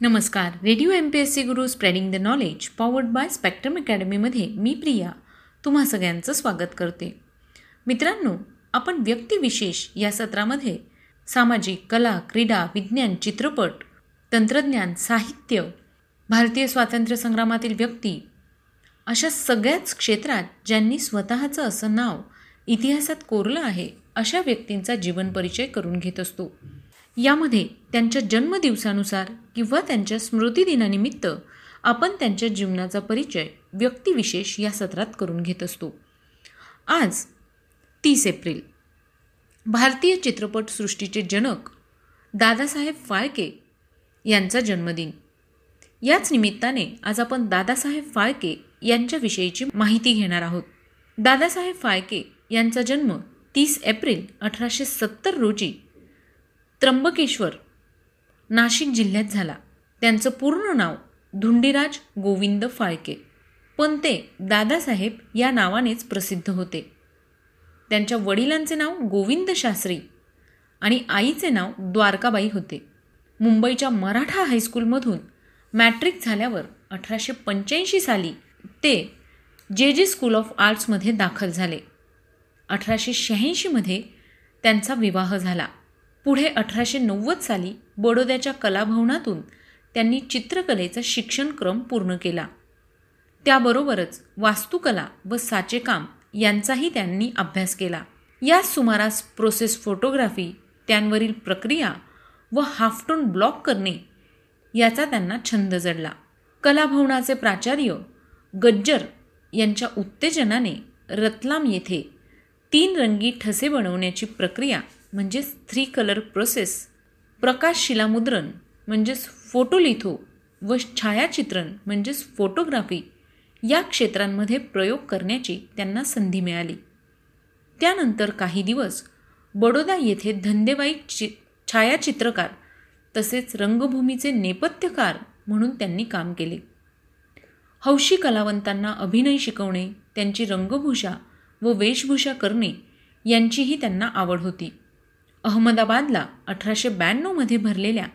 नमस्कार. Radio M P S C guru spreading the knowledge powered by spectrum अकॅडमीमध्ये मी प्रिया तुम्हा सगळ्यांचं स्वागत करते. मित्रांनो आपण व्यक्तिविशेष या सत्रामध्ये सामाजिक कला क्रीडा विज्ञान चित्रपट तंत्रज्ञान साहित्य भारतीय स्वातंत्र्य संग्रामातील व्यक्ती अशा सगळ्याच क्षेत्रात ज्यांनी स्वतःचं असं नाव इतिहासात कोरलं आहे अशा व्यक्तींचा जीवन परिचय करून घेत असतो. यामध्ये त्यांच्या जन्मदिवसानुसार किंवा त्यांच्या स्मृतिदिनानिमित्त आपण त्यांच्या जीवनाचा परिचय व्यक्तिविशेष या सत्रात करून घेत असतो. आज तीस एप्रिल. भारतीय चित्रपटसृष्टीचे जनक दादासाहेब फाळके यांचा जन्मदिन. याच निमित्ताने आज आपण दादासाहेब फाळके यांच्याविषयीची माहिती घेणार आहोत. दादासाहेब फाळके यांचा जन्म तीस एप्रिल अठराशे सत्तर रोजी त्र्यंबकेश्वर नाशिक जिल्ह्यात झाला. त्यांचं पूर्ण नाव धुंडीराज गोविंद फाळके. पण ते दादासाहेब या नावानेच प्रसिद्ध होते. त्यांच्या वडिलांचे नाव गोविंद शास्त्री आणि आईचे नाव द्वारकाबाई होते. मुंबईच्या मराठा हायस्कूलमधून मॅट्रिक झाल्यावर अठराशे पंच्याऐंशी साली ते जे जे स्कूल ऑफ आर्ट्समध्ये दाखल झाले. अठराशे शहाऐंशीमध्ये त्यांचा विवाह झाला. पुढे अठराशे नव्वद साली बडोद्याच्या कलाभवनातून त्यांनी चित्रकलेचा शिक्षणक्रम पूर्ण केला. त्याबरोबरच वास्तुकला व साचेकाम यांचाही त्यांनी अभ्यास केला. या सुमारास प्रोसेस फोटोग्राफी त्यांवरील प्रक्रिया व हाफटोन ब्लॉक करणे याचा त्यांना छंद जडला. कलाभवनाचे प्राचार्य गज्जर यांच्या उत्तेजनाने रतलाम येथे तीन रंगी ठसे बनवण्याची प्रक्रिया म्हणजेच थ्री कलर प्रोसेस प्रकाश शिलामुद्रण म्हणजेच फोटोलिथो व छायाचित्रण म्हणजेच फोटोग्राफी या क्षेत्रांमध्ये प्रयोग करण्याची त्यांना संधी मिळाली. त्यानंतर काही दिवस बडोदा येथे धंदेबाई चि छायाचित्रकार तसेच रंगभूमीचे नेपथ्यकार म्हणून त्यांनी काम केले. हौशी कलावंतांना अभिनय शिकवणे त्यांची रंगभूषा व वेशभूषा करणे यांचीही त्यांना आवड होती. अहमदाबादला अठराशे ब्याण्णवमध्ये भरलेल्या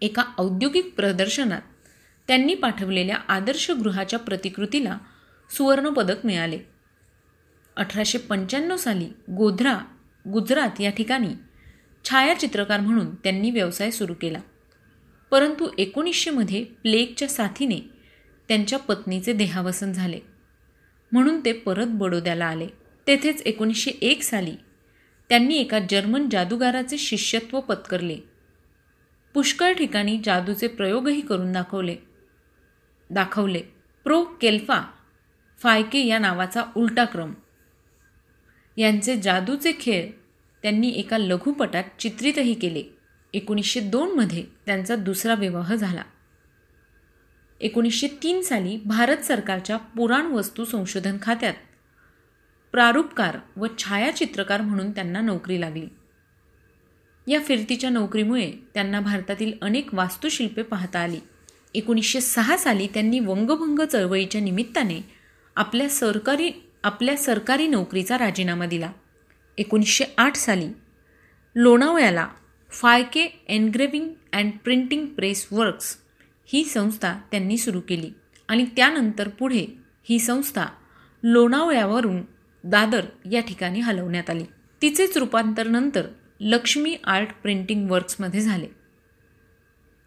एका औद्योगिक प्रदर्शनात त्यांनी पाठवलेल्या आदर्श गृहाच्या प्रतिकृतीला सुवर्णपदक मिळाले. अठराशे पंच्याण्णव साली गोध्रा गुजरात या ठिकाणी छायाचित्रकार म्हणून त्यांनी व्यवसाय सुरू केला. परंतु एकोणीसशेमध्ये प्लेगच्या साथीने त्यांच्या पत्नीचे देहावसन झाले. म्हणून ते परत बडोद्याला आले. तेथेच एकोणीसशे एक साली त्यांनी एका जर्मन जादूगाराचे शिष्यत्व पत्करले. पुष्कळ ठिकाणी जादूचे प्रयोगही करून दाखवले. दाखवले. प्रो. केल्फा फायके या नावाचा उलटा क्रम. यांचे जादूचे खेळ त्यांनी एका लघुपटात चित्रितही केले. एकोणीसशे दोनमध्ये त्यांचा दुसरा विवाह झाला. एकोणीसशे तीन साली भारत सरकारच्या पुराण वस्तू संशोधन खात्यात प्रारूपकार व छायाचित्रकार म्हणून त्यांना नोकरी लागली. या फिरतीच्या नोकरीमुळे त्यांना भारतातील अनेक वास्तुशिल्पे पाहता आली. एकोणीसशे सहा साली त्यांनी वंगभंग चळवळीच्या निमित्ताने आपल्या सरकारी आपल्या सरकारी नोकरीचा राजीनामा दिला. एकोणीसशे आठ साली लोणावळ्याला Phalke engraving and printing press works ही संस्था त्यांनी सुरू केली आणि त्यानंतर पुढे ही संस्था लोणावळ्यावरून दादर या ठिकाणी हलवण्यात आली. तिचेच रूपांतर नंतर लक्ष्मी आर्ट प्रिंटिंग वर्क्समध्ये झाले.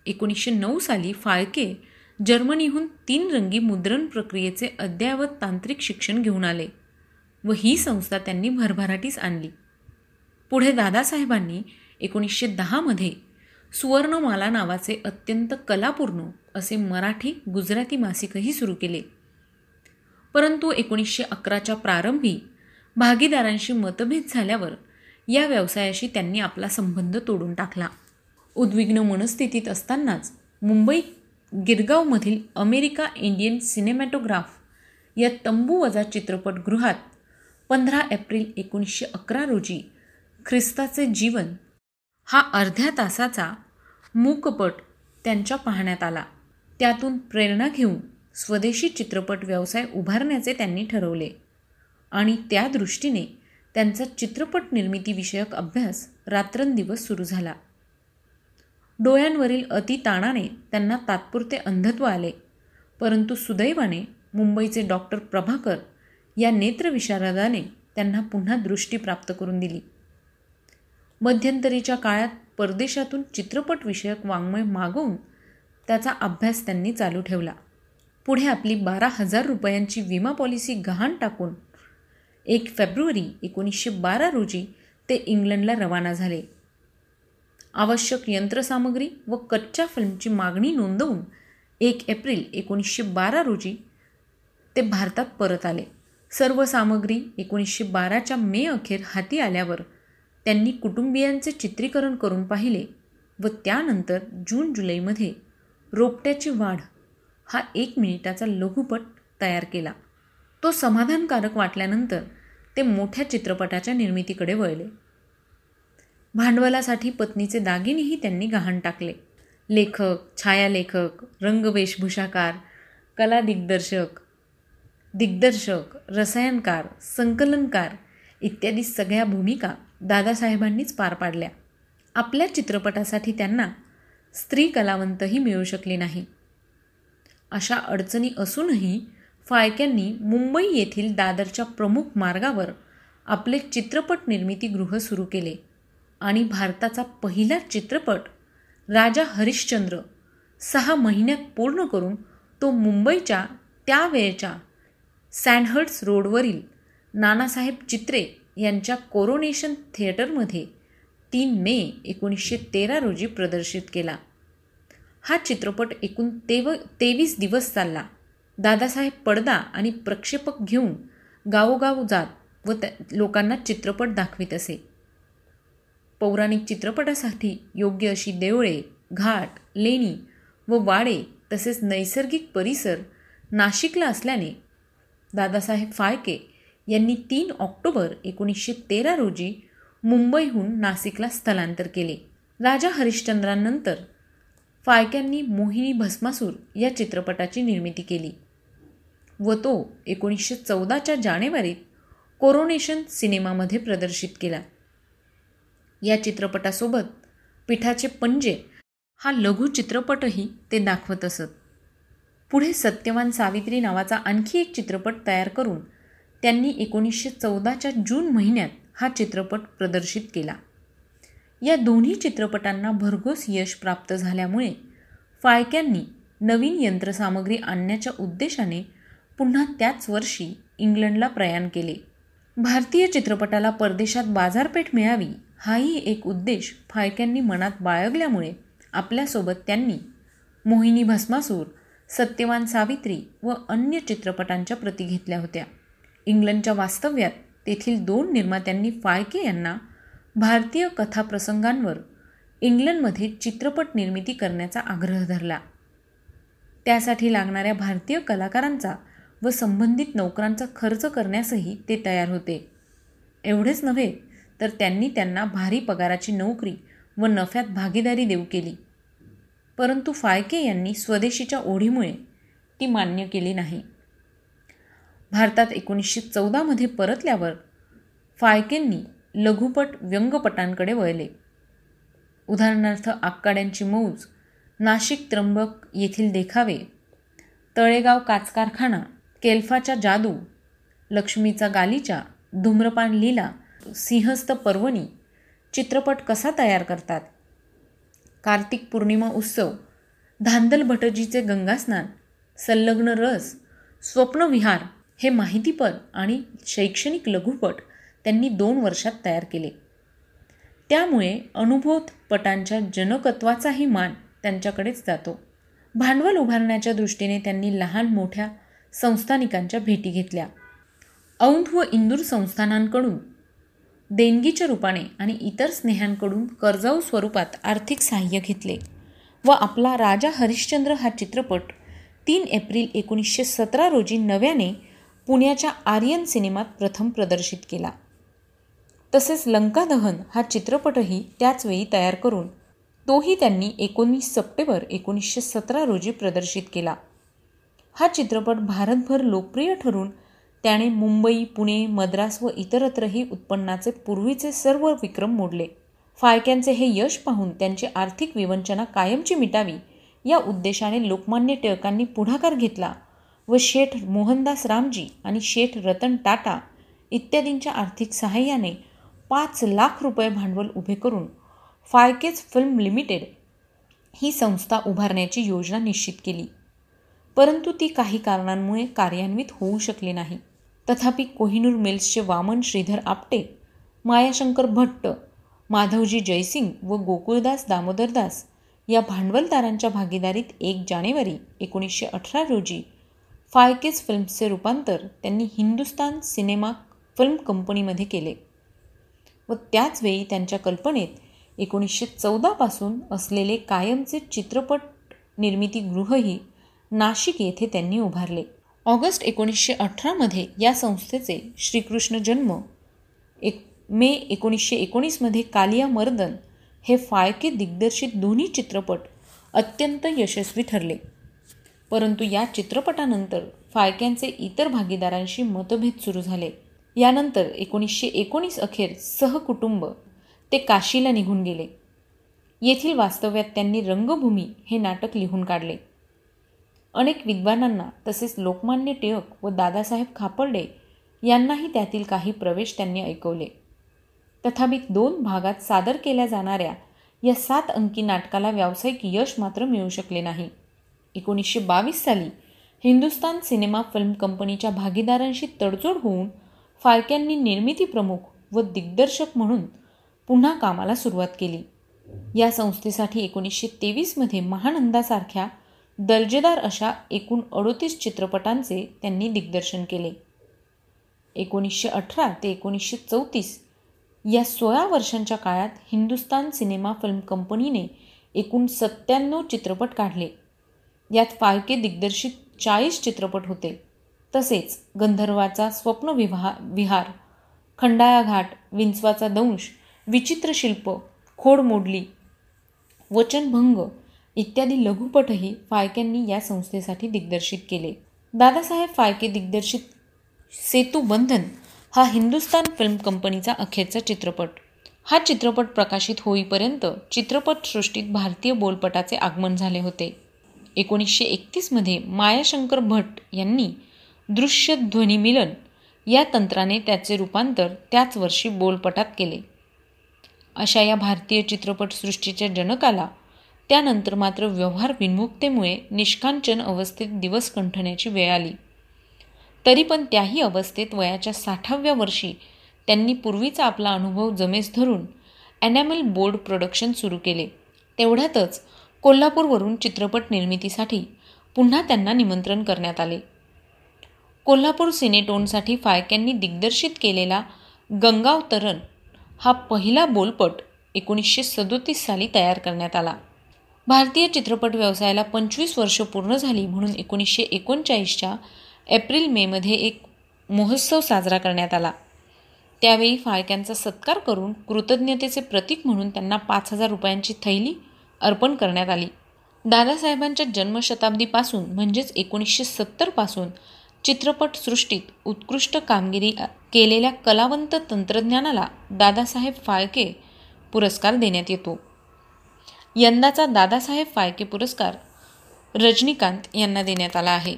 एकोणीसशे नऊ साली फाळके जर्मनीहून तीन रंगी मुद्रण प्रक्रियेचे अद्ययावत तांत्रिक शिक्षण घेऊन आले व ही संस्था त्यांनी भरभराटीस आणली. पुढे दादासाहेबांनी एकोणीसशे दहामध्ये सुवर्णमाला नावाचे अत्यंत कलापूर्ण असे मराठी गुजराती मासिकही सुरू केले. परंतु एकोणीसशे अकराच्या प्रारंभी भागीदारांशी मतभेद झाल्यावर या व्यवसायाशी त्यांनी आपला संबंध तोडून टाकला. उद्विग्न मनस्थितीत असतानाच मुंबई गिरगावमधील अमेरिका इंडियन सिनेमॅटोग्राफ या तंबू वजा चित्रपटगृहात पंधरा एप्रिल एकोणीसशे अकरा रोजी ख्रिस्ताचे जीवन हा अर्ध्या तासाचा मूकपट त्यांच्या पाहण्यात आला. त्यातून प्रेरणा घेऊन स्वदेशी चित्रपट व्यवसाय उभारण्याचे त्यांनी ठरवले. आणि त्या दृष्टीने त्यांचा चित्रपट निर्मितीविषयक अभ्यास रात्रंदिवस सुरू झाला. डोळ्यांवरील अतिताणाने त्यांना तात्पुरते अंधत्व आले परंतु सुदैवाने मुंबईचे डॉक्टर प्रभाकर या नेत्रविशारदाने त्यांना पुन्हा दृष्टी प्राप्त करून दिली. मध्यंतरीच्या काळात परदेशातून चित्रपटविषयक वाङ्मय मागवून त्याचा अभ्यास त्यांनी चालू ठेवला. पुढे आपली बारा हजार रुपयांची विमा पॉलिसी गहाण टाकून एक फेब्रुवारी एकोणीसशे बारा रोजी ते इंग्लंडला रवाना झाले. आवश्यक यंत्रसामग्री व कच्च्या फिल्मची मागणी नोंदवून एक एप्रिल एकोणीसशे बारा रोजी ते भारतात परत आले. सर्व सामग्री एकोणीसशे बाराच्या मे अखेर हाती आल्यावर त्यांनी कुटुंबियांचे चित्रीकरण करून पाहिले व त्यानंतर जून जुलैमध्ये रोपट्याची वाढ हा एक मिनिटाचा लघुपट तयार केला. तो समाधानकारक वाटल्यानंतर ते मोठ्या चित्रपटाच्या निर्मितीकडे वळले. भांडवलासाठी पत्नीचे दागिनेही त्यांनी गहाण टाकले. लेखक छायालेखक रंगवेशभूषाकार कला दिग्दर्शक दिग्दर्शक रसायनकार संकलनकार इत्यादी सगळ्या भूमिका दादासाहेबांनीच पार पाडल्या. आपल्या चित्रपटासाठी त्यांना स्त्री कलावंतही मिळू शकली नाही. अशा अडचणी असूनही फाळक्यांनी मुंबई येथील दादरच्या प्रमुख मार्गावर आपले चित्रपट निर्मितीगृह सुरू केले आणि भारताचा पहिला चित्रपट राजा हरिश्चंद्र सहा महिन्यात पूर्ण करून तो मुंबईच्या त्यावेळच्या सँडहर्ड्स रोडवरील नानासाहेब चित्रे यांच्या कोरोनेशन थिएटरमध्ये तीन मे एकोणीसशे तेरा रोजी प्रदर्शित केला. हा चित्रपट एकूण तेव तेवीस दिवस चालला. दादासाहेब पडदा आणि प्रक्षेपक घेऊन गावोगाव जात व त्या लोकांना चित्रपट दाखवित असे. पौराणिक चित्रपटासाठी योग्य अशी देवळे घाट लेणी व वाडे तसेच नैसर्गिक परिसर नाशिकला असल्याने दादासाहेब फाळके यांनी तीन ऑक्टोबर एकोणीसशे तेरा रोजी मुंबईहून नाशिकला स्थलांतर केले. राजा हरिश्चंद्रांनंतर फाळक्यांनी मोहिनी भस्मासूर या चित्रपटाची निर्मिती केली. व तो एकोणीसशे चौदाच्या जानेवारीत कोरोनेशन सिनेमामध्ये प्रदर्शित केला. या चित्रपटासोबत पिठाचे पंजे हा लघु चित्रपटही ते दाखवत असत. पुढे सत्यवान सावित्री नावाचा आणखी एक चित्रपट तयार करून त्यांनी एकोणीसशे चौदाच्या जून महिन्यात हा चित्रपट प्रदर्शित केला. या दोन्ही चित्रपटांना भरघोस यश प्राप्त झाल्यामुळे फाळक्यांनी नवीन यंत्रसामग्री आणण्याच्या उद्देशाने पुन्हा त्याच वर्षी इंग्लंडला प्रयाण केले. भारतीय चित्रपटाला परदेशात बाजारपेठ मिळावी हाही एक उद्देश फाळक्यांनी मनात बाळगल्यामुळे आपल्यासोबत त्यांनी मोहिनी भस्मासूर सत्यवान सावित्री व अन्य चित्रपटांच्या प्रती घेतल्या होत्या. इंग्लंडच्या वास्तव्यात तेथील दोन निर्मात्यांनी फाळके यांना भारतीय कथाप्रसंगांवर इंग्लंडमध्ये चित्रपट निर्मिती करण्याचा आग्रह धरला. त्यासाठी लागणाऱ्या भारतीय कलाकारांचा व संबंधित नोकरांचा खर्च करण्यासही ते तयार होते. एवढेच नव्हे तर त्यांनी त्यांना भारी पगाराची नोकरी व नफ्यात भागीदारी देऊ केली. परंतु फाळके यांनी स्वदेशीच्या ओढीमुळे ती मान्य केली नाही. भारतात एकोणीसशे चौदामध्ये परतल्यावर फाळकेंनी लघुपट व्यंगपटांकडे वळले. उदाहरणार्थ आक्काड्यांची मौज नाशिक त्र्यंबक येथील देखावे तळेगाव काच कारखाना केल्फाच्या जादू लक्ष्मीचा गालीचा धूम्रपान लीला सिंहस्थ पर्वणी चित्रपट कसा तयार करतात? कार्तिक पौर्णिमा उत्सव धांदल भटजीचे गंगास्नान संलग्न रस स्वप्नविहार हे माहितीपट आणि शैक्षणिक लघुपट त्यांनी दोन वर्षात तयार केले. त्यामुळे अनुभवपटांच्या जनकत्वाचाही मान त्यांच्याकडेच जातो. भांडवल उभारण्याच्या दृष्टीने त्यांनी लहान मोठ्या संस्थानिकांच्या भेटी घेतल्या. औंध व इंदूर संस्थानांकडून देणगीच्या रूपाने आणि इतर स्नेहांकडून कर्जाऊ स्वरूपात आर्थिक सहाय्य घेतले व आपला राजा हरिश्चंद्र हा चित्रपट तीन एप्रिल एकोणीसशे सतरा रोजी नव्याने पुण्याच्या आर्यन सिनेमात प्रथम प्रदर्शित केला. तसेच लंकादहन हा चित्रपटही त्याचवेळी तयार करून तोही त्यांनी एकोणीस सप्टेंबर एकोणीसशे सतरा रोजी प्रदर्शित केला. हा चित्रपट भारतभर लोकप्रिय ठरून त्याने मुंबई पुणे मद्रास व इतरत्रही उत्पन्नाचे पूर्वीचे सर्व विक्रम मोडले. फाळक्यांचे हे यश पाहून त्यांची आर्थिक विवंचना कायमची मिटावी या उद्देशाने लोकमान्य टिळकांनी पुढाकार घेतला व शेठ मोहनदास रामजी आणि शेठ रतन टाटा इत्यादींच्या आर्थिक सहाय्याने पाच लाख रुपये भांडवल उभे करून फाळकेज फिल्म लिमिटेड ही संस्था उभारण्याची योजना निश्चित केली. परंतु ती काही कारणांमुळे कार्यान्वित होऊ शकली नाही. तथापि कोहिनूर मिल्सचे वामन श्रीधर आपटे मायाशंकर भट्ट माधवजी जयसिंग व गोकुळदास दामोदरदास या भांडवलदारांच्या भागीदारीत एक जानेवारी एकोणीसशे अठरा रोजी फायकेस फिल्म्सचे रूपांतर त्यांनी हिंदुस्तान सिनेमा फिल्म कंपनीमध्ये केले व त्याचवेळी त्यांच्या कल्पनेत एकोणीसशे चौदापासून असलेले कायमचे चित्रपट निर्मितीगृहही नाशिक येथे त्यांनी उभारले. ऑगस्ट एकोणीसशे अठरामध्ये या संस्थेचे श्रीकृष्ण जन्म एक मे एकोणीसशे एकोणीसमध्ये कालिया मर्दन हे फाळके दिग्दर्शित दोन्ही चित्रपट अत्यंत यशस्वी ठरले. परंतु या चित्रपटानंतर फाळक्यांचे इतर भागीदारांशी मतभेद सुरू झाले. यानंतर एकोणीसशे एकोणीस अखेर सहकुटुंब ते काशीला निघून गेले. येथील वास्तव्यात त्यांनी रंगभूमी हे नाटक लिहून काढले. अनेक विद्वानांना तसेच लोकमान्य टिळक व दादासाहेब खापर्डे यांनाही त्यातील काही प्रवेश त्यांनी ऐकवले. तथापि दोन भागात सादर केल्या जाणाऱ्या या सात अंकी नाटकाला व्यावसायिक यश मात्र मिळू शकले नाही. एकोणीसशे बावीस साली हिंदुस्तान सिनेमा फिल्म कंपनीच्या भागीदारांशी तडजोड होऊन फाळक्यांनी निर्मिती प्रमुख व दिग्दर्शक म्हणून पुन्हा कामाला सुरुवात केली. या संस्थेसाठी एकोणीसशे तेवीसमध्ये महानंदासारख्या दर्जेदार अशा एकूण अडोतीस चित्रपटांचे त्यांनी दिग्दर्शन केले. एकोणीसशे अठरा ते एकोणीसशे चौतीस या सोळा वर्षांच्या काळात हिंदुस्तान सिनेमा फिल्म कंपनीने एकूण सत्त्याण्णव चित्रपट काढले. यात फाळके दिग्दर्शित चाळीस चित्रपट होते. तसेच गंधर्वाचा स्वप्नविवाह विहार खंडाळा घाट विंचवाचा दंश विचित्र शिल्प खोड मोडली वचनभंग इत्यादी लघुपटही फाळक्यांनी या संस्थेसाठी दिग्दर्शित केले. दादासाहेब फाळके दिग्दर्शित सेतू बंधन हा हिंदुस्तान फिल्म कंपनीचा अखेरचा चित्रपट. हा चित्रपट प्रकाशित होईपर्यंत चित्रपटसृष्टीत भारतीय बोलपटाचे आगमन झाले होते. एकोणीसशे एकतीसमध्ये मायाशंकर भट यांनी दृश्य ध्वनिमिलन या तंत्राने त्याचे रूपांतर त्याच वर्षी बोलपटात केले. अशा या भारतीय चित्रपटसृष्टीच्या जनकाला त्यानंतर मात्र व्यवहार विन्मुक्तेमुळे निष्कांचन अवस्थेत दिवस कंठण्याची वेळ आली. तरी पण त्याही अवस्थेत वयाच्या साठाव्या वर्षी त्यांनी पूर्वीचा आपला अनुभव जमेस धरून ॲनॅमल बोर्ड प्रोडक्शन सुरू केले. तेवढ्यातच कोल्हापूरवरून चित्रपट निर्मितीसाठी पुन्हा त्यांना निमंत्रण करण्यात आले. कोल्हापूर सिनेटोनसाठी फायक्यांनी दिग्दर्शित केलेला गंगावतरण हा पहिला बोलपट एकोणीसशे सदोतीस साली तयार करण्यात आला. भारतीय चित्रपट व्यवसायाला पंचवीस वर्ष पूर्ण झाली म्हणून एकोणीसशे एकोणचाळीसच्या एप्रिल मेमध्ये एक महोत्सव साजरा करण्यात आला. त्यावेळी फाळक्यांचा सत्कार करून कृतज्ञतेचे प्रतीक म्हणून त्यांना पाच हजार रुपयांची थैली अर्पण करण्यात आली. दादासाहेबांच्या जन्मशताब्दीपासून म्हणजेच एकोणीसशे सत्तरपासून चित्रपटसृष्टीत उत्कृष्ट कामगिरी केलेल्या कलावंत तंत्रज्ञानाला दादासाहेब फाळके पुरस्कार देण्यात येतो. यंदाचा दादासाहेब फाळके पुरस्कार रजनीकांत यांना देण्यात आला आहे.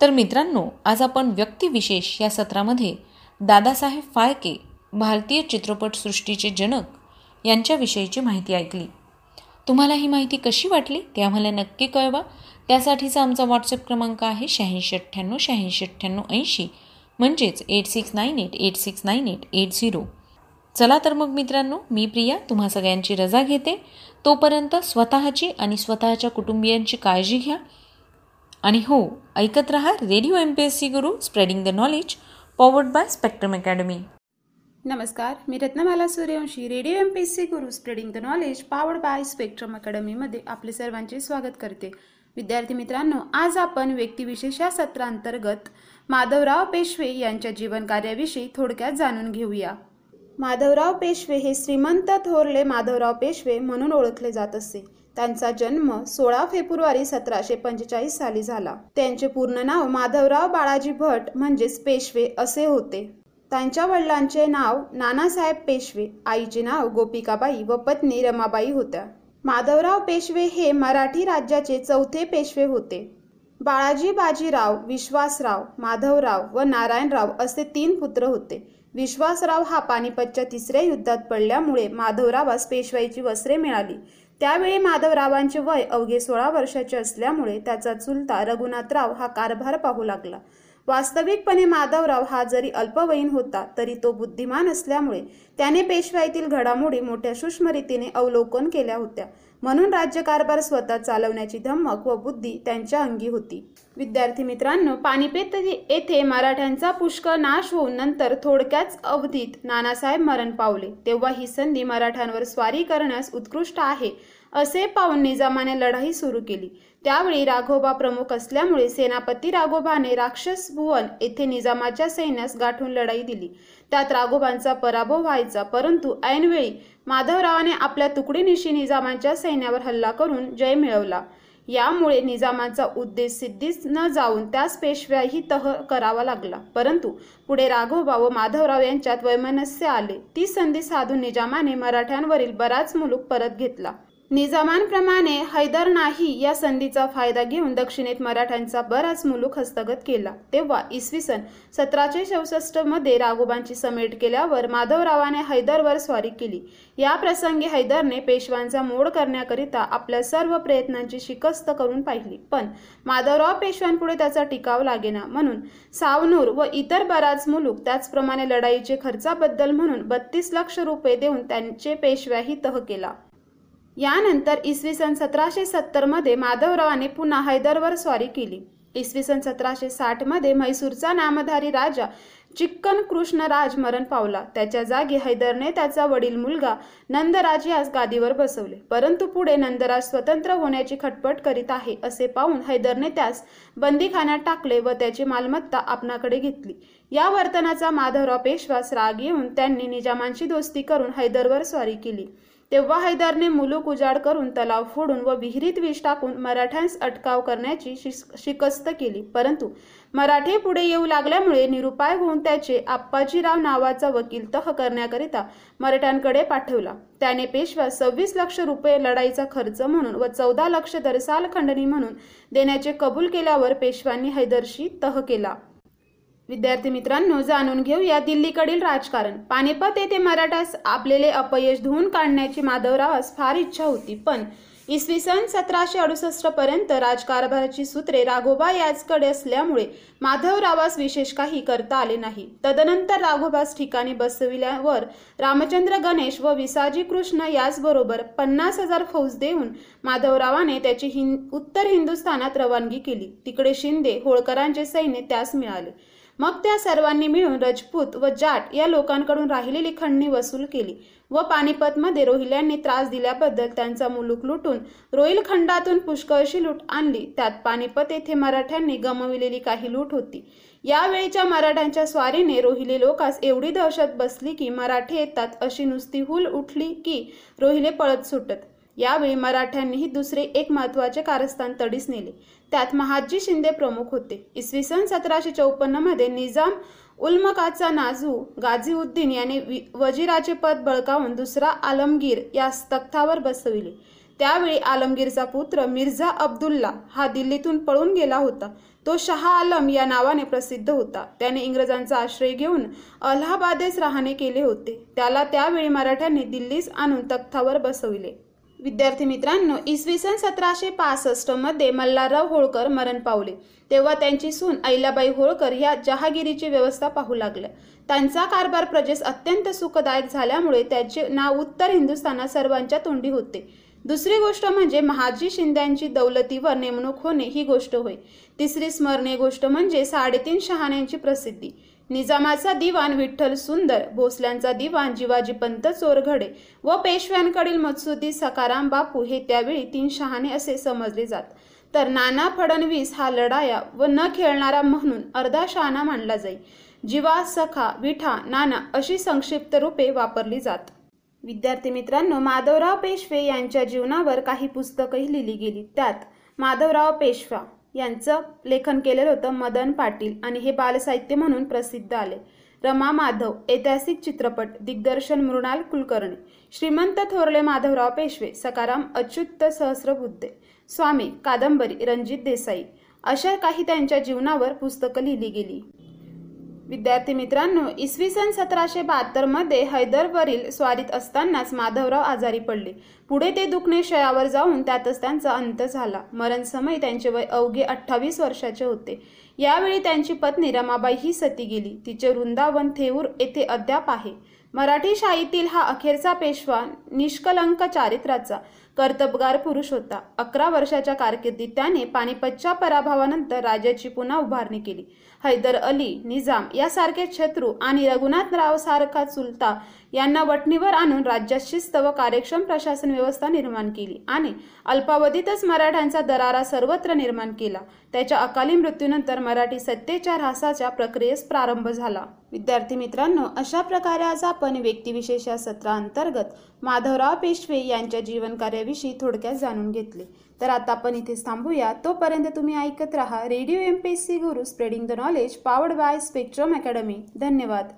तर मित्रांनो आज आपण व्यक्तिविशेष या सत्रामध्ये दादासाहेब फाळके भारतीय चित्रपटसृष्टीचे जनक यांच्याविषयीची माहिती ऐकली. तुम्हाला ही माहिती कशी वाटली ते आम्हाला नक्की कळवा. त्यासाठीचा आमचा व्हॉट्सअप क्रमांक आहे शहाऐंशी अठ्ठ्याण्णव शहाऐंशी अठ्ठ्याण्णव ऐंशी. म्हणजेच eight six nine eight eight six nine eight eight zero. चला तर मग मित्रांनो मी प्रिया तुम्हा सगळ्यांची रजा घेते. तोपर्यंत स्वतःची आणि स्वतःच्या कुटुंबियांची काळजी घ्या. आणि हो ऐकत रहा radio M P S C Guru spreading the knowledge powered by Spectrum academy नमस्कार मी Ratnamala Suryavanshi radio M P S C Guru spreading the knowledge powered by Spectrum अकॅडमीमध्ये आपले सर्वांचे स्वागत करते. विद्यार्थी मित्रांनो आज आपण व्यक्तिविशेष या सत्रांतर्गत माधवराव पेशवे यांच्या जीवन कार्याविषयी थोडक्यात जाणून घेऊया. माधवराव पेशवे हे श्रीमंत थोरले माधवराव पेशवे म्हणून ओळखले जात असे. त्यांचा जन्म सोळा फेब्रुवारी सतराशे पंचेचाळीस साली झाला. त्यांचे पूर्ण नाव माधवराव बाळाजी भट म्हणजेच पेशवे असे होते. त्यांच्या वडिलांचे नाव नानासाहेब पेशवे आईचे नाव गोपिकाबाई व पत्नी रमाबाई होत्या. माधवराव पेशवे हे मराठी राज्याचे चौथे पेशवे होते. बाळाजी बाजीराव विश्वासराव माधवराव व नारायणराव असे तीन पुत्र होते. विश्वासराव हा पानिपतच्या तिसऱ्या युद्धात पडल्यामुळे माधवरावास पेशवाईची वस्त्रे मिळाली. त्यावेळी माधवरावांचे वय अवघे सोळा वर्षाचे असल्यामुळे त्याचा चुलता रघुनाथराव हा कारभार पाहू लागला. वास्तविकपणे माधवराव हा जरी अल्पवयीन होता तरी तो बुद्धिमान असल्यामुळे त्याने पेशवाईतील घडामोडी मोठ्या सूक्ष्मरीतीने अवलोकन केल्या होत्या. म्हणून राज्यकारभार स्वतः चालवण्याची धमक व बुद्धी त्यांच्या अंगी होती. विद्यार्थी मित्रांनो पानिपेत येथे मराठ्यांचा पुष्कळ नाश होऊन नंतर थोडक्याच अवधीत नानासाहेब मरण पावले. तेव्हा ही संधी मराठ्यांवर स्वारी करण्यास उत्कृष्ट आहे असे पाहून निजामाने लढाई सुरू केली. त्यावेळी राघोबा प्रमुख असल्यामुळे सेनापती राघोबाने राक्षस भुवन येथे निजामाच्या सैन्यास गाठून लढाई दिली. त्यात राघोबांचा पराभव व्हायचा. परंतु ऐनवेळी माधवरावाने आपल्या तुकडीनिशी निजामांच्या सैन्यावर हल्ला करून जय मिळवला. यामुळे निजामाचा उद्देश सिद्धीच न जाऊन त्यास पेशव्याही तह करावा लागला. परंतु पुढे राघोबा व माधवराव यांच्यात वैमनस्य आले. ती संधी साधून निजामाने मराठ्यांवरील बराच मुलूक परत घेतला. निजामांप्रमाणे हैदरनाही या संधीचा फायदा घेऊन दक्षिणेत मराठ्यांचा बराच मुलूक हस्तगत केला. तेव्हा इसवी सन सतराशे चौसष्टमध्ये राघोबांची समेट केल्यावर माधवरावाने हैदरवर स्वारी केली. या प्रसंगी हैदरने पेशवांचा मोड करण्याकरिता आपल्या सर्व प्रयत्नांची शिकस्त करून पाहिली. पण माधवराव पेशव्यांपुढे त्याचा टिकाव लागेना म्हणून सावनूर व इतर बराच मुलूक त्याचप्रमाणे लढाईचे खर्चाबद्दल म्हणून बत्तीस लक्ष रुपये देऊन त्यांचे पेशव्याही तह केला. यानंतर इसवी सन सतराशे सत्तरमध्ये माधवरावाने पुन्हा हैदरवर स्वारी केली. इसवी सन सतराशे साठमध्ये म्हैसूरचा नामधारी राजा चिक्कन कृष्णराज मरण पावला. त्याच्या जागी हैदरने त्याचा वडील मुलगा नंदराज यास गादीवर बसवले. परंतु पुढे नंदराज स्वतंत्र होण्याची खटपट करीत आहे असे पाहून हैदरने त्यास बंदीखान्यात टाकले व त्याची मालमत्ता आपणाकडे घेतली. या वर्तनाचा माधवराव पेशवास राग येऊन त्यांनी निजामांची दोस्ती करून हैदरवर स्वारी केली. तेव्हा हैदरने मुलूक उजाड करून तलाव फोडून व विहिरीत विष टाकून मराठ्यांस अटकाव करण्याची शिकस्त केली. परंतु मराठे पुढे येऊ लागल्यामुळे निरुपाय होऊन त्याचे आप्पाजीराव नावाचा वकील तह करण्याकरिता मराठ्यांकडे पाठवला. त्याने पेशवा सव्वीस लक्ष रुपये लढाईचा खर्च म्हणून व चौदा लक्ष दरसाल खंडणी म्हणून देण्याचे कबूल केल्यावर पेशव्यांनी हैदरशी तह केला. विद्यार्थी मित्रांनो जाणून घेऊया दिल्लीकडील राजकारण. पानिपत येथे मराठास आपलेले अपयश धुवून काढण्याची माधवरावास फार इच्छा होती पण इसवी सन सतराशे अडुसष्ट पर्यंत राजकारभाराची सूत्रे राघोबा याचकडे असल्यामुळे माधवरावास विशेष काही करता आले नाही. तदनंतर राघोबास ठिकाणी बसविल्यावर रामचंद्र गणेश व विसाजी कृष्ण याचबरोबर पन्नास हजार फौज देऊन माधवरावाने त्याची हिंद उत्तर हिंदुस्थानात रवानगी केली. तिकडे शिंदे होळकरांचे सैन्य त्यास मिळाले. मग त्या सर्वांनी मिळून रजपूत व जाट या लोकांकडून राहिलेली खंडणी वसूल केली व पानिपतमध्ये रोहिल्यांनी त्रास दिल्याबद्दल त्यांचा मुलूक लुटून रोहिलखंडातून पुष्कळशी लूट आणली. त्यात पानिपत येथे मराठ्यांनी गमविलेली काही लूट होती. यावेळीच्या मराठ्यांच्या स्वारीने रोहिले लोकास एवढी दहशत बसली की मराठे येतात अशी नुसती हुल उठली की रोहिले पळत सुटत. यावेळी मराठ्यांनीही दुसरे एक महत्त्वाचे कारस्थान तडीस नेले. त्यात महाजी शिंदे प्रमुख होते. इसवी सन सतराशे चौपन्नमध्ये निजाम उल्मकाचा नाजू गाझीउद्दीन याने वजीराचे पद बळकावून दुसरा आलमगीर या तख्तावर बसविले. त्यावेळी आलमगीरचा पुत्र मिर्झा अब्दुल्ला हा दिल्लीतून पळून गेला होता. तो शहा आलम या नावाने प्रसिद्ध होता. त्याने इंग्रजांचा आश्रय घेऊन अलाहाबादेस राहणे केले होते. त्याला त्यावेळी मराठ्यांनी दिल्लीस आणून तख्तावर बसविले. विद्यार्थी मित्रांनो इसवी सन सतराशे पासष्टमध्ये मल्हारराव होळकर मरण पावले. तेव्हा त्यांची सून अहिल्याबाई होळकर ह्या जहागिरीची व्यवस्था पाहू लागल्या. त्यांचा कारभार प्रजेस अत्यंत सुखदायक झाल्यामुळे त्याचे नाव उत्तर हिंदुस्थानात सर्वांच्या तोंडी होते. दुसरी गोष्ट म्हणजे महाजी शिंद्यांची दौलतीवर नेमणूक होणे ही गोष्ट होय. तिसरी स्मरणीय गोष्ट म्हणजे साडेतीन शहाण्यांची प्रसिद्धी. निजामाचा दिवाण विठ्ठल सुंदर भोसल्यांचा दिवाण जिवाजी पंत चोरघडे व पेशव्यांकडील मत्सुदी सकाराम बापू हे त्यावेळी तीन शहाणे असे समजले जात. तर नाना फडणवीस हा लढाया व न खेळणारा म्हणून अर्धा शहाणा मानला जाई. जिवा सखा विठा नाना अशी संक्षिप्त रूपे वापरली जात. विद्यार्थी मित्रांनो माधवराव पेशवे यांच्या जीवनावर काही पुस्तकही लिहिली गेली. त्यात माधवराव पेशवा यांचं लेखन केलेलं होतं मदन पाटील आणि हे बालसाहित्य म्हणून प्रसिद्ध आले. रमा माधव ऐतिहासिक चित्रपट दिग्दर्शन मृणाल कुलकर्णी श्रीमंत थोरले माधवराव पेशवे सकाराम अच्युत सहस्रबुद्धे स्वामी कादंबरी रणजित देसाई अशा काही त्यांच्या जीवनावर पुस्तकं लिहिली गेली. विद्यार्थी मित्रांनो इसवी सन सतराशे बहात्तरमध्ये हैदरवरील स्वारीत असतानाच माधवराव आजारी पडले. पुढे ते दुखणे शयावर जाऊन त्यातच त्यांचा अंत झाला. मरण समय त्यांचे वय अवघे अठ्ठावीस वर्षाचे होते. यावेळी त्यांची पत्नी रमाबाई ही सती गेली. तिचे वृंदावन थेऊर येथे अद्याप आहे. मराठी शाहीतील हा अखेरचा पेशवा निष्कलंक चारित्राचा कर्तबगार पुरुष होता. अकरा वर्षाच्या कारकिर्दीत त्याने पानिपतच्या पराभवानंतर राज्याची पुन्हा उभारणी केली. हैदर अली निजाम यासारखे शत्रू आणि रघुनाथराव सारखा चुलता यांना वटणीवर आणून राज्यात शिस्त व कार्यक्षम प्रशासन व्यवस्था निर्माण केली आणि अल्पावधीतच मराठ्यांचा दरारा सर्वत्र निर्माण केला. त्याच्या अकाली मृत्यूनंतर मराठी सत्तेच्या ऱ्हासाच्या प्रक्रियेस प्रारंभ झाला. विद्यार्थी मित्रांनो अशा प्रकारे आज आपण व्यक्तिविशेष या सत्राअंतर्गत माधवराव पेशवे यांच्या जीवन याविषयी थोडक्यात जाणून घेतले. तर आता आपण इथेच थांबूया. तोपर्यंत तुम्ही ऐकत राहा radio M P S C Guru spreading the knowledge powered by Spectrum academy धन्यवाद.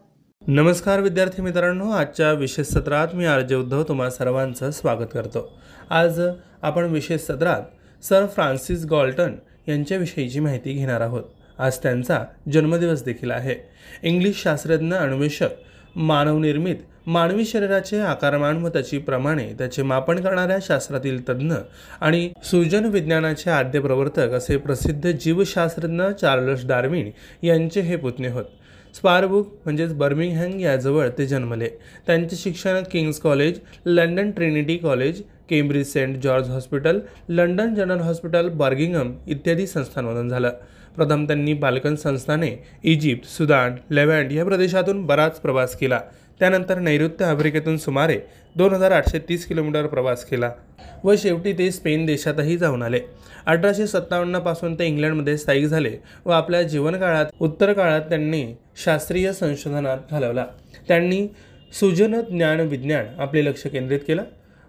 नमस्कार विद्यार्थी मित्रांनो आजच्या विशेष सत्रात मी आरजे उद्धव तुम्हा सर्वांचं स्वागत करतो. आज आपण विशेष सत्रात सर फ्रान्सिस गॉल्टन यांच्याविषयीची माहिती घेणार आहोत. आज त्यांचा जन्मदिवस देखील आहे. इंग्लिश शास्त्रज्ञ अन्वेषक मानवनिर्मित मानवी शरीराचे आकारमान व त्याची प्रमाणे त्याचे मापन करणाऱ्या शास्त्रातील तज्ज्ञ आणि सुजन विज्ञानाचे आद्य प्रवर्तक असे प्रसिद्ध जीवशास्त्रज्ञ चार्लस डार्विन यांचे हे पुतणे होत. स्पारबुक म्हणजेच बर्मिंगहॅम याजवळ ते जन्मले. त्यांचे शिक्षण King's College London Trinity College Cambridge Saint George Hospital London General Hospital Birmingham इत्यादी संस्थांमधून झालं. प्रथम त्यांनी बाल्कन संस्थाने इजिप्त सुदान लेव्हँड या प्रदेशातून बराच प्रवास केला. त्यानंतर नैऋत्य आफ्रिकेतून सुमारे दोन हजार आठशे तीस किलोमीटर प्रवास केला व शेवटी ते स्पेन देशातही जाऊन आले. अठराशे सत्तावन्नपासून ते इंग्लंडमध्ये स्थायिक झाले व आपल्या जीवनकाळात उत्तर काळात त्यांनी शास्त्रीय संशोधनात घालवला. त्यांनी सुजन ज्ञान विज्ञान आपले लक्ष केंद्रित केलं.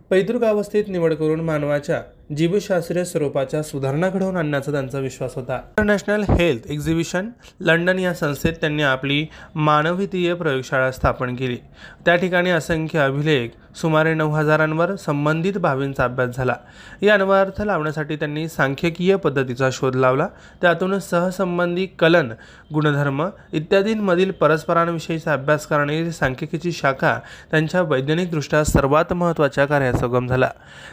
पैतृक अवस्थेत निवड करून मानवाच्या जीवशास्त्रीय स्वरूपाच्या सुधारणा घडवून आणण्याचा त्यांचा विश्वास होता. इंटरनॅशनल हेल्थ एक्झिबिशन लंडन या संस्थेत त्यांनी आपली मानवितीय प्रयोगशाळा स्थापन केली. त्या ठिकाणी असंख्य अभिलेख सुमारे नऊ हजारांवर संबंधित बाबींचा अभ्यास झाला. या अन्वयार्थ लावण्यासाठी त्यांनी सांख्यकीय पद्धतीचा शोध लावला. त्यातून सहसंबंधी कलन गुणधर्म इत्यादींमधील परस्परांविषयीचा अभ्यास करणारी सांख्यिकीची शाखा त्यांच्या वैज्ञानिकदृष्ट्या सर्वात महत्त्वाच्या कार्याचा उगम झाला.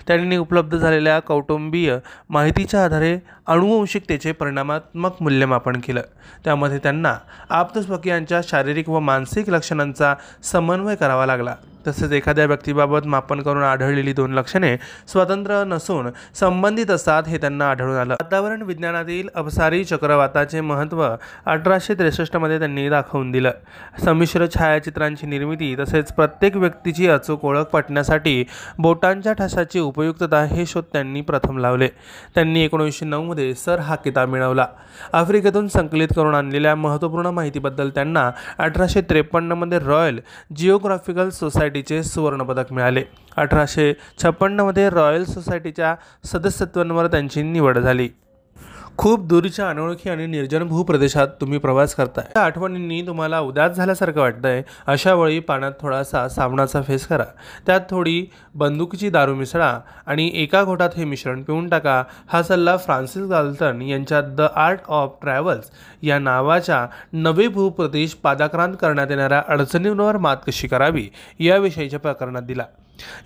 त्यांनी उपलब्ध झालेल्या कौटुंबीय माहितीच्या आधारे अनुवंशिकतेचे परिणामात्मक मूल्यमापन केलं. त्यामध्ये त्यांना आप्तस्वकीयांच्या शारीरिक व मानसिक लक्षणांचा समन्वय करावा लागला. तसेच एखाद्या व्यक्तीबाबत मापन करून आढळलेली दोन लक्षणे स्वतंत्र नसून संबंधित असतात हे त्यांना आढळून आलं. वातावरण विज्ञानातील अपसारी चक्रवाताचे महत्त्व अठराशे त्रेसष्टमध्ये त्यांनी दाखवून दिलं. संमिश्र छायाचित्रांची निर्मिती तसेच प्रत्येक व्यक्तीची अचूक ओळख पटण्यासाठी बोटांच्या ठसाची उपयुक्तता हे शोध त्यांनी प्रथम लावले. त्यांनी एकोणीसशे नऊमध्ये सर हा किताब मिळवला. आफ्रिकेतून संकलित करून आणलेल्या महत्त्वपूर्ण माहितीबद्दल त्यांना अठराशे त्रेपन्नमध्ये रॉयल जिओग्राफिकल सोसायटी सोसायटीचे सुवर्णपदक मिळाले. अठराशे छप्पन्नमध्ये रॉयल सोसायटीच्या सदस्यत्वांवर त्यांची निवड झाली. खूप दूरच्या अनोळखी आणि निर्जन भूप्रदेशात तुम्ही प्रवास करताय. त्या आठवणींनी तुम्हाला उदास झाल्यासारखं वाटतंय. अशा वेळी पाण्यात थोडासा साबणाचा फेस करा. त्यात थोडी बंदुकीची दारू मिसळा आणि एका घोटात हे मिश्रण पिऊन टाका. हा सल्ला फ्रान्सिस गाल्टन यांच्या द आर्ट ऑफ ट्रॅव्हल्स या नावाच्या नवे भूप्रदेश पादाक्रांत करण्यात येणाऱ्या अडचणींवर मात कशी करावी याविषयीच्या प्रकरणात दिला.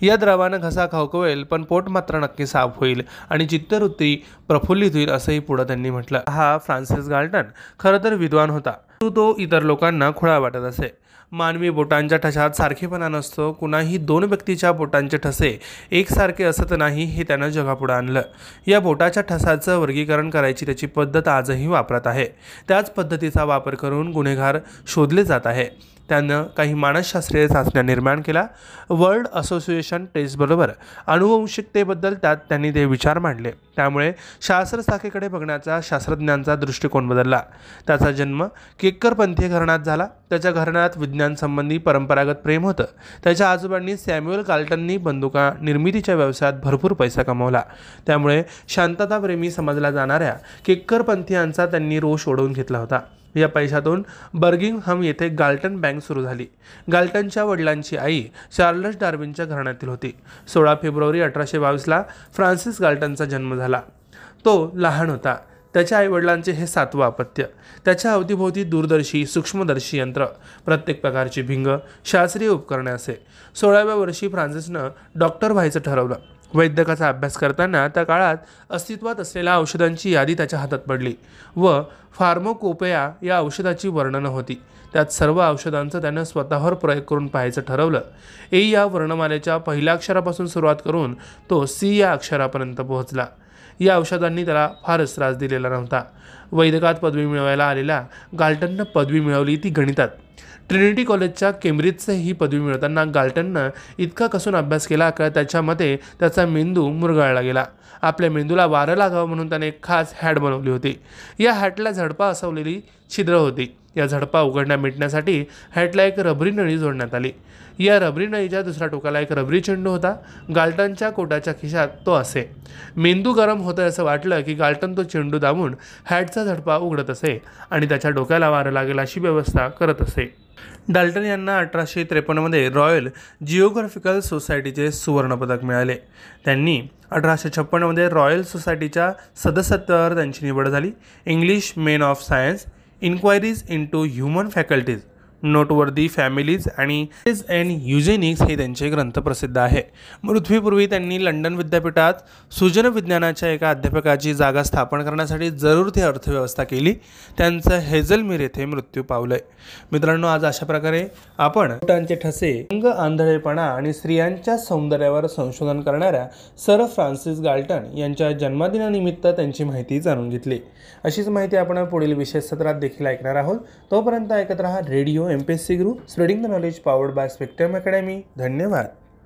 या द्रवानं घसा खवकवेल पण पोट मात्र नक्की साफ होईल आणि चित्तवृत्ती प्रफुल्लित होईल असंही पुढं त्यांनी म्हटलं. हा फ्रान्सिस गाल्टन खरं तर विद्वान होता. तो तो इतर लोकांना खुळा वाटत असे. मानवी बोटांच्या ठशात सारखेपणा नसतो. कुणाही दोन व्यक्तीच्या बोटांचे ठसे एकसारखे असत नाही हे त्यानं जगापुढं आणलं. या बोटाच्या ठसाचं वर्गीकरण करायची त्याची पद्धत आजही वापरत आहे. त्याच पद्धतीचा वापर करून गुन्हेगार शोधले जात आहे. त्यानं काही मानसशास्त्रीय चाचण्या निर्माण केल्या. वर्ल्ड असोसिएशन टेस्टबरोबर अनुवंशिकतेबद्दल त्यात त्यांनी ते विचार मांडले. त्यामुळे शास्त्रशाखेकडे बघण्याचा शास्त्रज्ञांचा दृष्टिकोन बदलला. त्याचा जन्म केक्करपंथीय घराण्यात झाला. त्याच्या घराण्यात विज्ञानसंबंधी परंपरागत प्रेम होतं. त्याच्या आजोबांनी सॅम्युअल कार्ल्टननी बंदुका निर्मितीच्या व्यवसायात भरपूर पैसा कमवला. त्यामुळे शांतताप्रेमी समजला जाणाऱ्या केक्करपंथीयांचा त्यांनी रोष ओढवून घेतला होता. या पैशातून बर्गिंगहम येथे गाल्टन बँक सुरू झाली. गाल्टनच्या वडिलांची आई चार्लस डार्विनच्या घराण्यातील होती. सोळा फेब्रुवारी अठराशे बावीसला फ्रान्सिस गाल्टनचा जन्म झाला. तो लहान होता. त्याच्या आईवडिलांचे हे सातवं अपत्य. त्याच्या अवतीभोवती दूरदर्शी सूक्ष्मदर्शी यंत्र प्रत्येक प्रकारची भिंग शास्त्रीय उपकरणे असे. सोळाव्या वर्षी फ्रान्सिसनं डॉक्टर व्हायचं ठरवलं. वैद्यकाचा अभ्यास करताना त्या काळात अस्तित्वात असलेल्या औषधांची यादी त्याच्या हातात पडली व फार्मोकोपेया या औषधाची वर्णनं होती. त्यात सर्व औषधांचं त्यानं स्वतःवर प्रयोग करून पाहायचं ठरवलं. ए या वर्णमालेच्या पहिल्या अक्षरापासून सुरुवात करून तो सी या अक्षरापर्यंत पोहोचला. या औषधांनी त्याला फारच त्रास दिलेला नव्हता. वैद्यकात पदवी मिळवायला आलेल्या गाल्टननं पदवी मिळवली ती गणितात. ट्रिनिटी कॉलेजच्या केम्ब्रिजचे ही पदवी मिळवताना गाल्टननं इतका कसून अभ्यास केला का त्याच्या मते त्याचा मेंदू मुरगाळला गेला. आपल्या मेंदूला वारं लागावं म्हणून त्याने एक खास हॅट बनवली होती. या हॅटला झडपा असवलेली छिद्र होती. या झडपा उघडण्या मिटण्यासाठी हॅटला एक रबरी नळी जोडण्यात आली. या रबरी नळीच्या दुसऱ्या टोकाला एक रबरी चेंडू होता. गाल्टनच्या कोटाच्या खिशात तो असे. मेंदू गरम होतं असं वाटलं की गाल्टन तो चेंडू दाबून हॅटचा झडपा उघडत असे आणि त्याच्या डोक्याला वारं लागेल अशी व्यवस्था करत असे. डाल्टन यांना अठराशे त्रेपन्नमध्ये रॉयल जिओग्राफिकल सोसायटीचे सुवर्णपदक मिळाले. त्यांनी अठराशे छप्पन्नमध्ये रॉयल सोसायटीच्या सदस्यत्वावर त्यांची निवड झाली. English men of science inquiries into human faculties noteworthy families आणि अँड युजेनिक्स हे त्यांचे ग्रंथ प्रसिद्ध आहे. पृथ्वीपूर्वी त्यांनी लंडन विद्यापीठात सुजन विज्ञानाच्या एका अध्यापकाची जागा स्थापन करण्यासाठी जरूर ती अर्थव्यवस्था केली. त्यांचं हेझलमीर येथे मृत्यू पावलंय. मित्रांनो आज अशा प्रकारे आपण बोटांचे ठसे अंग आंधळेपणा आणि स्त्रियांच्या सौंदर्यावर संशोधन करणाऱ्या सर फ्रान्सिस गाल्टन यांच्या जन्मदिनानिमित्त त्यांची माहिती जाणून घेतली. अशीच माहिती आपण पुढील विशेष सत्रात देखील ऐकणार आहोत. तोपर्यंत ऐकत राहा radio M P S C Guru spreading the knowledge powered by Spectrum academy धन्यवाद.